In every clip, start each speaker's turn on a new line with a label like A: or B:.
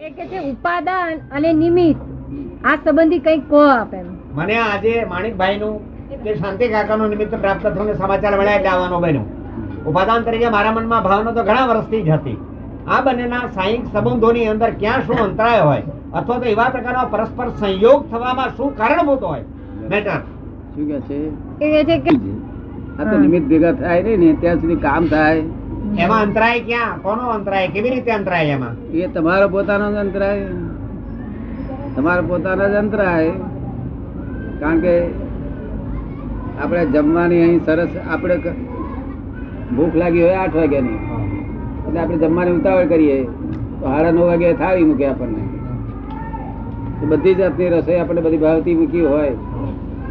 A: એ કે છે ઉપાદાન અને નિમિત્ત. આ સંબંધી કઈ કહો આપ એમ.
B: મને આજે માણિકભાઈ નું કે શાંતિ કાકાનું નિમિત્ત પ્રાપ્ત થયું સમાચાર મળ્યા એટલે આવવાનો બન્યો. ઉપાદાન તરીકે મારા મનમાં ભાવના તો ઘણા વર્ષથી જ હતી. આ બંનેના સાયિક સંબંધોની અંદર ક્યાં શું અંતરાય હોય? અથવા તો એવા પ્રકારનો પરસ્પર સંયોગ થવામાં શું કારણભૂત હોય? મેટર.
C: શું કે છે?
A: એ કે છે કે
C: આ તો નિમિત્ત ભેગા થાય નહીં ને ત્યાં સુધી કામ થાય.
B: એમાં અંતરાય ક્યાં? કોનો અંતરાય? કેવી રીતે અંતરાય એમાં?
C: એ તમારો પોતાનો જ અંતરાય. તમારો પોતાનો જ અંતરાય. કારણ કે આપણે જમવાની અહીં સરસ, આપણે ભૂખ લાગી હોય આઠ વાગ્યાની. એટલે આપણે જમવાની ઉતાવળ કરીએ. તો સાડા નવ વાગે થાળી મૂકે આપણને. બધી જાતની રસોઈ આપણે બધી ભાવતી મૂકી હોય.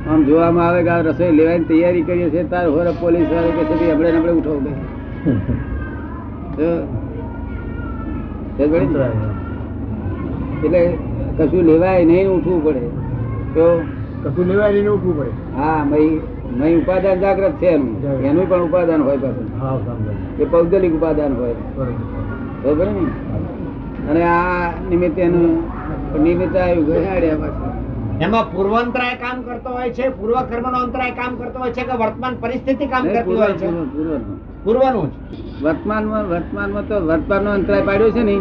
C: આમ જોવામાં આવે કે આ રસોઈ લેવાની તૈયારી કરીએ છીએ, તાર હોર પોલીસ વાળો કે છે આપણે આપણે ઉઠો? એટલે કશું લેવાય નહીં ઉઠવું પડે. તો
B: કશું લેવાય નહીં ઉઠવું પડે.
C: હા મય મય ઉપાદાન જાગ્રત છે એનું. એનું પણ ઉપાદાન હોય પાછું. એ પૌદ્ગલિક ઉપાદાન હોય. બરોબર. ને? અને આ નિમિત્તે એનું નિમિત્ત આવ્યું ઘટાડ્યા પાછું.
B: એમાં પૂર્વંતરાય કામ કરતો હોય છે પૂર્વ કર્મનો અંતરાય કામ કરતો હોય છે કે વર્તમાન પરિસ્થિતિ કામ કરતી હોય છે?
C: પૂર્વનું. વર્તમાનમાં વર્તમાનમાં તો વર્તમાનનો અંતરાય પાડ્યો છે ને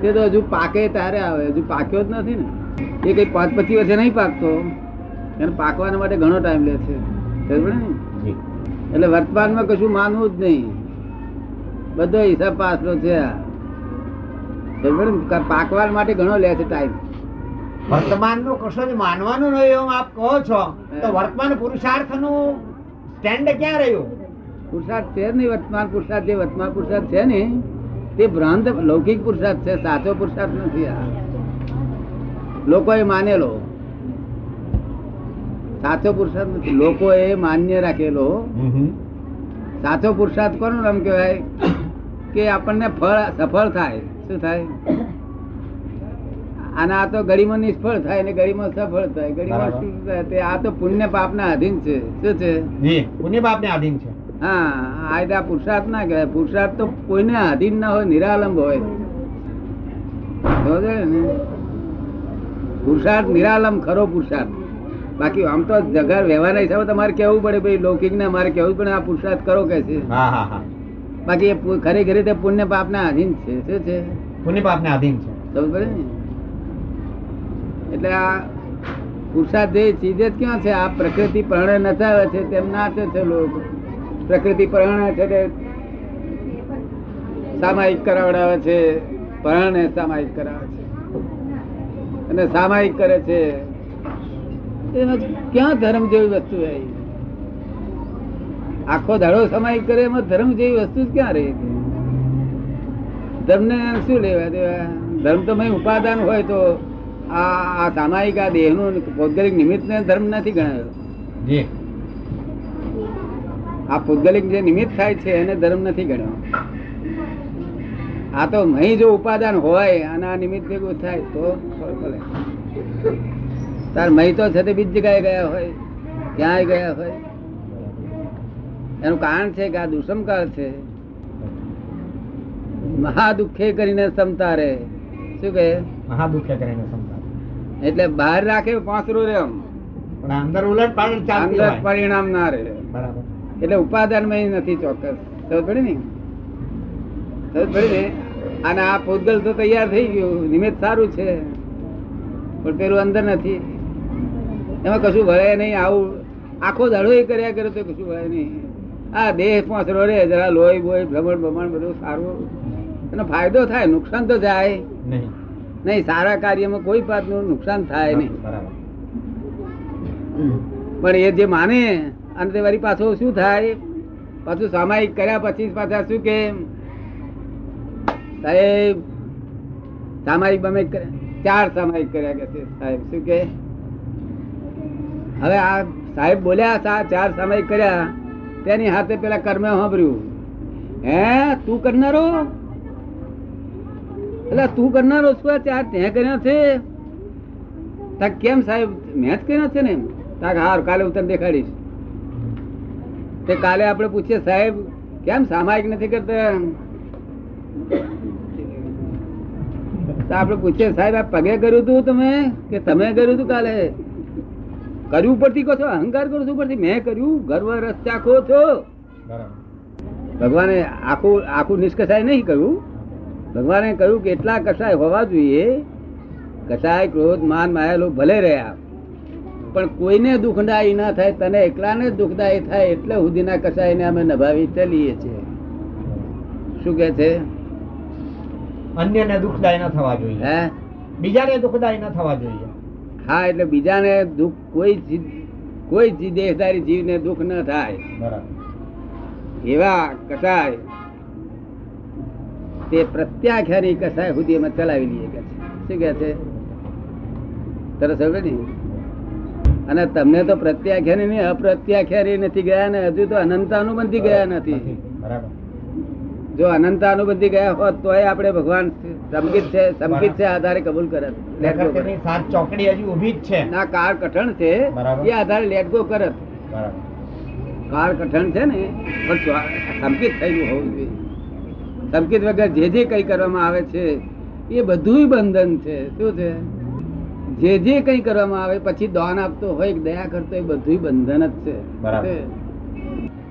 C: તે તો હજુ પાકે તારે આવે હજુ પાક્યો જ નથી ને. એ કઈ પાંચ પચીસ વર્ષે નહીં પાકતો. એને પાકવાના માટે ઘણો ટાઈમ લે છે. ને? એટલે વર્તમાનમાં કશું માનવું જ નહીં. બધો હિસાબ પાસનો છે આ. પાકવા માટે ઘણો લે છે ટાઈમ
B: વર્તમાનનું કશું જ માનવાનું નહીં એવું આપ કહો છો. તો વર્તમાન પુરુષાર્થનું સ્ટેન્ડ ક્યાં રહ્યું?
C: પુરુષાર્થ છે ને વર્તમાન પુરુષાર્થ જે વર્તમાન પુરુષાર્થ છે ને તે ભ્રાંત લૌકિક પુરુષાર્થ છે સાચો પુરુષાર્થ નથી આ. લોકોએ માનેલો. સાચો પુરુષાર્થ નથી. લોકોએ માન્ય રાખેલો. સાચો પુરુષાર્થ કોનું નામ કહેવાય? કે આપણને ફળ સફળ થાય. શું થાય? અને આ તો ગરીમાં નિષ્ફળ થાય ને ગરીમાં સફળ થાય. ગરીમાં શું થાય. તે આ તો પુણ્ય પાપના અધીન છે. શું છે?
B: પુણ્ય પાપને આધીન છે.
C: હા આ રીતે આ પુરુષાર્થ ના કહેવાય. પુરુષાર્થ તો કોઈને આધીન ના હોય નિરાલંબ હોય. પુરુષાર્થ નિરાલંબ ખરો પુરુષાર્થ બાકી આમ તો જગર વ્યવહારના હિસાબે તમારે કેવું પડે ભાઈ લૌકિક ને મારે કેવું પડે આ પુરુષાર્થ કરો કે છે? બાકી એ ખરેખર રીતે પુણ્ય પાપ ના આધીન છે. શું છે?
B: પુણ્ય પાપ ને આધીન છે.
C: સમજ પડે ને? એટલે આ પુરુષાર્થ જે ચીજ જ ક્યાં છે? આ પ્રકૃતિ પરણે નચાવે છે તેમ નાચે છે લોકો. પ્રકૃતિ પરણે છે તે સામાયિક કરાવડાવે છે, પરણે સામાયિક કરાવે છે. અને સામાયિક કરે છે. એમાં ક્યાં ધર્મ જેવી વસ્તુ આવી આખો ધાડો સામાયિક કરે એમાં ધર્મ જેવી વસ્તુ જ ક્યાં રહી ધર્મને શું લેવા દેવા? ધર્મ તો ઉપાદાન હોય તો આ આ સામાયિક આ દેહનું પૌદ્ગલિક નિમિત્તને ધર્મ નથી ગણાયો.
B: જી.
C: આ પૌદ્ગલિક જે નિમિત્ત થાય છે એને ધર્મ નથી ગણ્યો. આ તો અહીં જો ઉપાદાન હોય અને આ નિમિત્ત ભેગું થાય તો તાર મહી તો છે તે બીજી જગ્યાએ ગયા હોય ક્યાંય ગયા હોય. એનું કારણ છે કે આ દુષ્મકાળ છે. મહા દુઃખે કરીને સમતા રે શું કહે?
B: મહા દુઃખે કરીને સમતા
C: એટલે બહાર રાખે પાંચરું રે આમ
B: પણ અંદર ઉલટ
C: પરિણામ ના રહે.
B: બરાબર.
C: એટલે ઉપાદાન નથી ચોક્કસ. સમજ પડે ને? સમજ પડે ને? અને આ પૂતગલ તો તૈયાર થઈ ગયું. નિમિત્ત સારું છે. પણ પેલું અંદર નથી. એમાં કશું ભળે નહીં. આવું આખો દાડો એ કર્યા કરે તો કશું ભળે નહીં. આ દેહ પોસરો રે જરા લોહી બોય ભ્રમણ ભ્રમણ બધું સારું. એનો ફાયદો થાય નુકસાન તો જાય.
B: નહીં.
C: નહીં સારા કાર્યમાં કોઈ પાતનું નુકસાન થાય નહીં. પણ એ જે માને અને તે વળી પાછું શું થાય? પાછું સામાયિક કર્યા પછી પાછા શું કે સાહેબ, સામાયિક બમે ચાર સામાયિક કર્યા કે સાહેબ, શું કે? હવે આ સાહેબ બોલ્યા ચાર સામાયિક કર્યા, તેની હાથે પેલા કર્મે સાંભળ્યું. હે, તું કરનારો? એટલે તું કરનારો છું ચાર તે કર્યા છે? તા કેમ સાહેબ, મેં જ કર્યા છે ને તા હાર કાલે હું તને દેખાડીશ. તે કાલે આપણે પૂછીએ, સાહેબ, કેમ સામાયિક નથી કરતા? આપણે પૂછીએ, સાહેબ, આ પગે કર્યું હતું તમે? કે તમે કર્યું હતું કાલે? કર્યું પરથી કહો છો, અહંકાર કરો છો પરથી મેં કર્યું, ગર્વ રસ ચાખો છો. ભગવાને આખું આખું નિષ્કસાય નહીં કહ્યું ભગવાને કહ્યું કે એટલા કસાય હોવા જોઈએ. કસાય ક્રોધ, માન, માયા ભલે રહ્યા. પણ કોઈને દુઃખદાયી ના થાય તને એકલાને દુઃખદાયી થાય એટલે સુધીના કસાયને અમે નભાવી ચલીએ છીએ. શું કે છે?
B: અન્યને દુઃખદાયી ન થવા જોઈએ.
C: હે?
B: બીજાને દુઃખદાયી ન થવા જોઈએ.
C: હા એટલે બીજાને દુઃખ કોઈ કોઈ જી- દેહધારી જીવને દુઃખ ન થાય. એવા કસાય તે પ્રત્યાખ્યાની કસાય સુધી અમે ચલાવી લઈએ કે છે. શું કે છે? તરસ હવે ને? અને તમને તો પ્રત્યાખ્યાની નહીં અપ્રત્યાખ્યારી નથી ગયા ને હજુ તો અનંતાનુબંધી ગયા નથી. જો અનંત અનુબંધી ગયા હોત તોય આપણે ભગવાન સંકિત છે સંકિત છે આધારે કબૂલ
B: તેની સાત ચોકડી હજી ઊભી જ છે.
C: ના કાળ કઠણ છે એ આધારે લેટ ગો કરત કાળ કઠણ છે ને પણ સંકિત થયેલું હોવું જોઈએ. સંકિત વગર જે જે કઈ કરવામાં આવે છે એ બધું બંધન છે. શું છે? જે જે કઈ કરવામાં આવે પછી દાન આપતો હોય દયા કરતો એ બધું બંધન જ છે.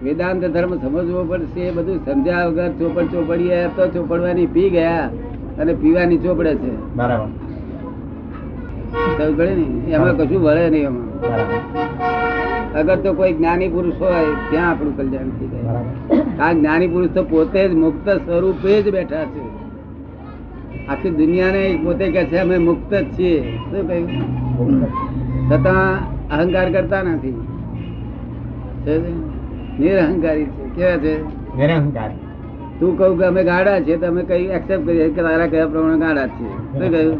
C: વેદાંત ધર્મ સમજવો પડશે એ બધું સમજ્યા વગર ચોપડ ચોપડીએ તો ચોપડવાની પી ગયા અને પીવાની ચોપડે છે.
B: બરાબર.
C: એમાં કશું વળે નહીં એમાં. અગર તો કોઈ જ્ઞાની પુરુષ હોય ત્યાં આપણું કલ્યાણ થઈ જાય. આ જ્ઞાની પુરુષ તો પોતે જ મુક્ત સ્વરૂપે જ બેઠા છે. આખી દુનિયાને પોતે કહે છે અમે મુક્ત જ છીએ. શું કહ્યું? છતાં અહંકાર કરતા નથી. છે નિરહંકારી છે. કેવા છે?
B: નિરહંકાર.
C: તું કહું કે અમે ગાડા તો અમે કઈ એક્સેપ્ટ કરીએ કે તારા કયા પ્રમાણે ગાડા છીએ. શું કહ્યું?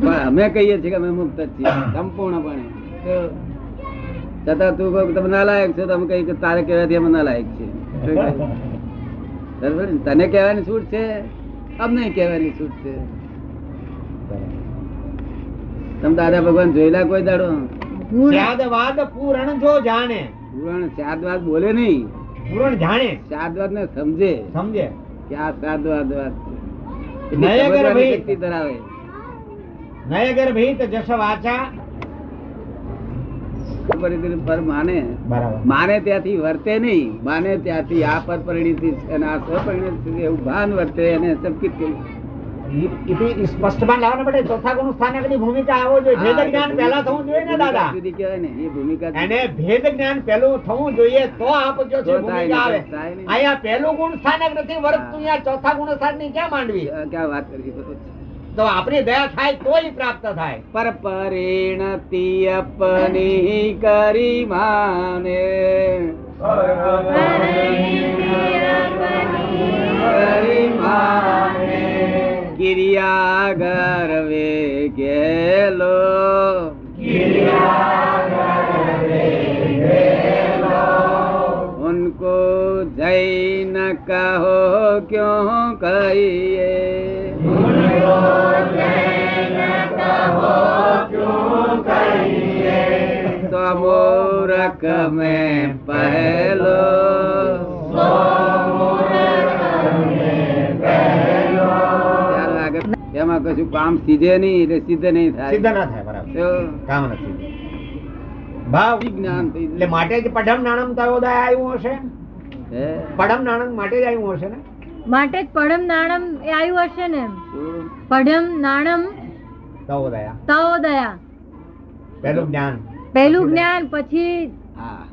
C: પણ અમે કહીએ છીએ કે અમે મુક્ત જ છીએ સંપૂર્ણપણે. તો છતાં તું કહું તમે નાલાયક છો તો અમે કહીએ કે તારે કહેવાથી અમે નાલાયક છીએ. બરાબર? તને કહેવાની છૂટ છે? અમને કહેવાની છૂટ છે. તમે દાદા ભગવાન જોયેલા કોઈ દાડો?
B: ચાદવાદ પૂરણ જો જાણે.
C: પૂરણ ચાદવાદ બોલે નહીં.
B: પૂરણ જાણે.
C: ચાદવાદ ને સમજે.
B: સમજે.
C: કે આ ચાદવાદ વાત છે.
B: નયગર ભાઈ.
C: ધરાવે.
B: નયગર ભીત જશ વાચા
C: પર માને? માને ત્યાંથી વર્તે નહીં. માને ત્યાંથી આ પર પરિણીતિ અને આ સ્વપરિણીતિ એવું ભાન વર્તે અને સંકિત કર્યું
B: સ્પષ્ટમાં લાવવા માટે ચોથા ગુણ સ્થાનકની ભૂમિકા આવો જોઈએ. ભેદ જ્ઞાન પહેલા થવું જોઈએ ને દાદા
C: સુધી કહેવાય ને. એ ભૂમિકા
B: એને ભેદ જ્ઞાન પહેલું થવું જોઈએ તો આપ જો છે ભૂમિકા આવે
C: તો થાય નહીં.
B: અહીંયા પહેલું ગુણ સ્થાનક નથી. વર્તતું અહીંયા ચોથા ગુણ સ્થાનની ક્યાં માંડવી?
C: ક્યાં વાત કરી.
B: તો આપણી દયા થાય તોય પ્રાપ્ત થાય.
C: પર પરિણતિ અપની કરી માને. કરી માને. ગરવે ગેલો ઉનકો જૈન કહો, ક્યો કહી મૂરખ મેં પહેલો એમાં કશું કામ સીધે નહીં એટલે સીધે નહીં થાય સીધા
B: ના થાય બરાબર. કામ નથી. ભાવ
C: વિજ્ઞાન
B: એટલે માટે જ પડમ નાણમ તયોદય આવ્યું હશે પઢમ નાણમ માટે જ આવ્યું હશે ને?
A: માટે જ પઢમ નાણમ એ આવ્યું હશે ને પડમ નાણમ
B: તયોદયા
A: તવોદયા
B: પહેલું જ્ઞાન
A: પહેલું જ્ઞાન પછી
C: હા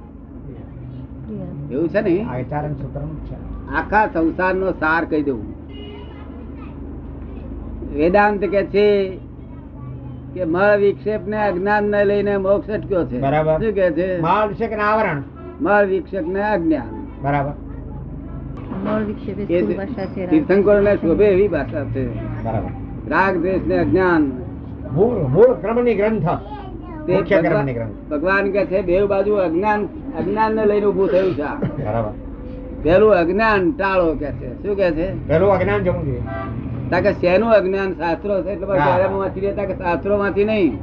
C: એવું છે ને?
B: આચારણ ચારણ છે
C: આખા સંસારનો સાર કહી દઉં વેદાંત કે છે કે મળ વિક્ષેપ ને અજ્ઞાન ને લઈને મોક્ષ અટક્યો છે?
B: બરાબર.
C: શું કે છે?
B: મળ વિક્ષેપ ને આવરણ.
C: મળ વિક્ષેપ ને અજ્ઞાન.
B: બરાબર.
A: મળ વિક્ષેપ એ ભાષા છે
C: તીર્થંકરો ને શોભે એવી ભાષા છે.
B: બરાબર.
C: રાગ દ્વેષ ને અજ્ઞાન.
B: મૂળ મૂળ ક્રમની ગ્રંથ. મુખ્ય
C: ભગવાન
B: ક્રમની ગ્રંથ.
C: ભગવાન કે છે બે બાજુ અજ્ઞાન અજ્ઞાન ને લઈને ઉભું થયું છે
B: બરાબર.
C: પેલું અજ્ઞાન ટાળો કે છે. શું કે છે?
B: પેલું અજ્ઞાન જવું જોઈએ.
C: તાકે શેનું અજ્ઞાન? શાસ્ત્રો છે એટલે વાંચી લે તાકે શાસ્ત્રો માંથી નહીં.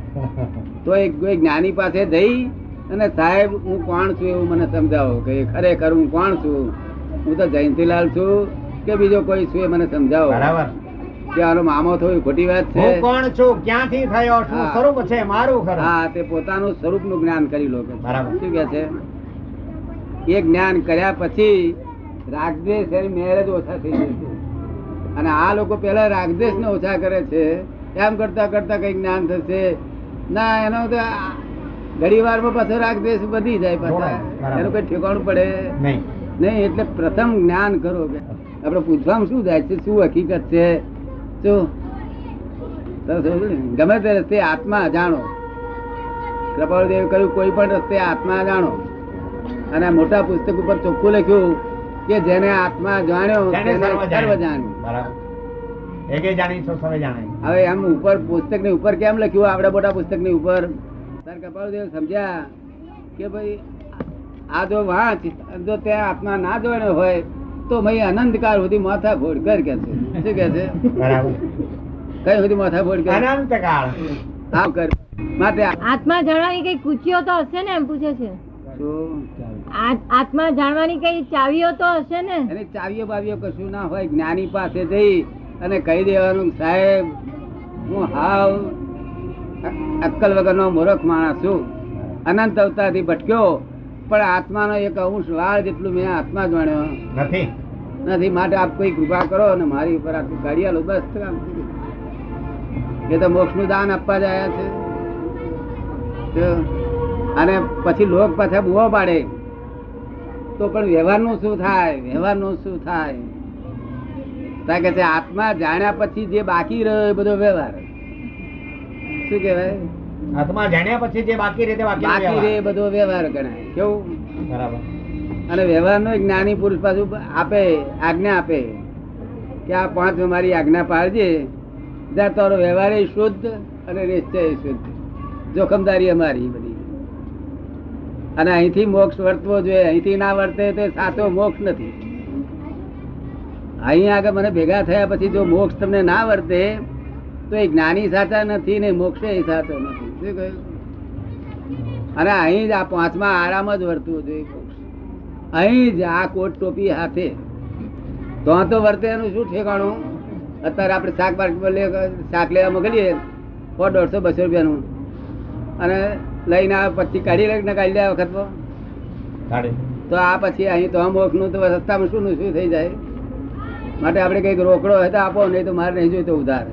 C: તો એક કોઈ જ્ઞાની પાસે જઈ અને સાહેબ હું કોણ છું એવું મને સમજાવો કે ખરેખર હું કોણ છું? હું તો જયંતિલાલ છું કે બીજો કોઈ છું એ મને સમજાવો.
B: બરાબર.
C: કે આનો મામો થયો ખોટી વાત છે.
B: હું કોણ છું? ક્યાંથી થયો શું સ્વરૂપ છે મારું ખરું
C: હા તે પોતાનું સ્વરૂપનું જ્ઞાન કરી લો
B: બરાબર.
C: શું કે છે? એ જ્ઞાન કર્યા પછી રાગદ્વેષ એની મેરેજ ઓછા થઈ જશે અને આ લોકો પહેલા રાગદ્વેષ ને ઓછા કરે છે. એમ કરતા કરતા કઈ જ્ઞાન થશે. ના એનો તો ઘડી વારમાં પાછો રાગદ્વેષ વધી જાય પાછા. એનું કઈ ઠેકાણું પડે.
B: નહીં.
C: નહીં એટલે પ્રથમ જ્ઞાન કરો કે. આપણે પૂછવામાં શું જાય છે? શું હકીકત છે? શું? ગમે તે રસ્તે આત્મા જાણો કૃપાળદેવ કહ્યું કોઈ પણ રસ્તે આત્મા જાણો અને મોટા પુસ્તક ઉપર ચોખ્ખું લખ્યું કે જેને આત્મા જાણ્યો
B: તેને સર્વ જાણ્યું.
C: હવે એમ ઉપર પુસ્તકની ઉપર કેમ લખ્યું? આપડે મોટા પુસ્તકની ઉપર. તાર કપાળદેવ સમજ્યા કે ભાઈ આ જો વાંચ જો ત્યાં આત્મા ના જોયો હોય તો મય અનંતકાળ સુધી માથા ફોડ કર કે છે. શું કે છે? કઈ સુધી માથા ફોડ કર?
B: અનંત કાળ
C: કર. માટે
A: આત્મા જાણવાની કઈ કુચીઓ તો હશે ને એમ પૂછે છે. આત્મા જાણવાની કઈ ચાવીઓ તો હશે ને?
C: અને ચાવીઓ બાવીઓ કશું ના હોય જ્ઞાની પાસે જઈ અને કહી દેવાનું સાહેબ હું હાવ અક્કલ વગરનો મૂર્ખ માણસ છું. અનંત અવતારથી ભટક્યો પણ આત્માનો એક અંશ વાળ જેટલું મેં આત્મા જાણ્યો.
B: નથી?
C: નથી માટે આપ કોઈ કૃપા કરો અને મારી ઉપર આટલું કાઢી આલો બસ કામ એ તો મોક્ષનું દાન આપવા જ આયા છે. અને પછી લોક પાછા બુઓ પાડે. તો પણ વ્યવહારનું શું થાય? વ્યવહારનું શું થાય? કારણ કે છે આત્મા જાણ્યા પછી જે બાકી રહ્યો એ બધો વ્યવહાર. શું કહેવાય?
B: આત્મા જાણ્યા પછી જે બાકી રહે બાકી
C: બાકી રે બધો વ્યવહાર ગણાય. કેવું?
B: બરાબર.
C: અને વ્યવહારનો જ્ઞાની પુરુષ પાછું આપે આજ્ઞા આપે કે આ પાંચ મારી આજ્ઞા પાડજે. જ્યાં તારો વ્યવહાર એ શુદ્ધ અને નિશ્ચય શુદ્ધ. જોખમદારી અમારી બધી. અને અહીંથી મોક્ષ વર્તવો જોઈએ. અહીંથી ના વર્તે તે સાચો મોક્ષ નથી. અહીં આગળ મને ભેગા થયા પછી જો મોક્ષ તમને ના વર્તે તો એ જ્ઞાની સાચા નથી ને મોક્ષ એ સાચો નથી. શું કહ્યું અને અહીં જ આ પાંચમા આરામ જ વર્તવું મોક્ષ અહીં જ આ કોટ ટોપી હાથે. તો આ તો વર્તે એનું શું ઠેકાણું? અત્યારે આપણે શાક માર્કેટ પર લે- શાક લેવા મોકલીએ સો દોઢસો બસો રૂપિયાનું. અને લઈને આવે પછી કાઢી લઈને કાઢી લે
B: વખત
C: તો. આ પછી અહીં તો મોખનું તો રસ્તામાં શું નું શું થઈ જાય? માટે આપણે કંઈક રોકડો હોય તો આપો નહીં તો મારે નહીં જોઈતો ઉધાર.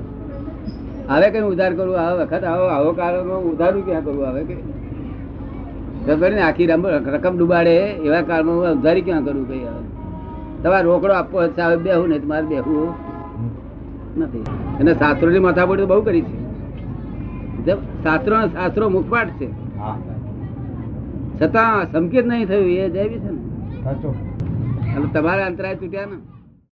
C: હવે કઈ ઉધાર કરવું આ વખત આવો આવો કાળમાં ઉધારું ક્યાં કરવું હવે કે? ખબર ને આખી રકમ ડૂબાડે એવા કાળમાં હું ઉધારી ક્યાં કરું કઈ હવે? તમારે રોકડો આપવો તો સાહેબ બેહું નહીં તમારે મારે બેહવું નથી. અને શાસ્ત્રોની માથાપડી બહુ કરી છે. શાસ્ત્રો શાસ્ત્રો મુખપાઠ છે. છતાં સંકેત નહીં થયું એ જય છે ને. તમારા અંતરાય તૂટ્યા ને.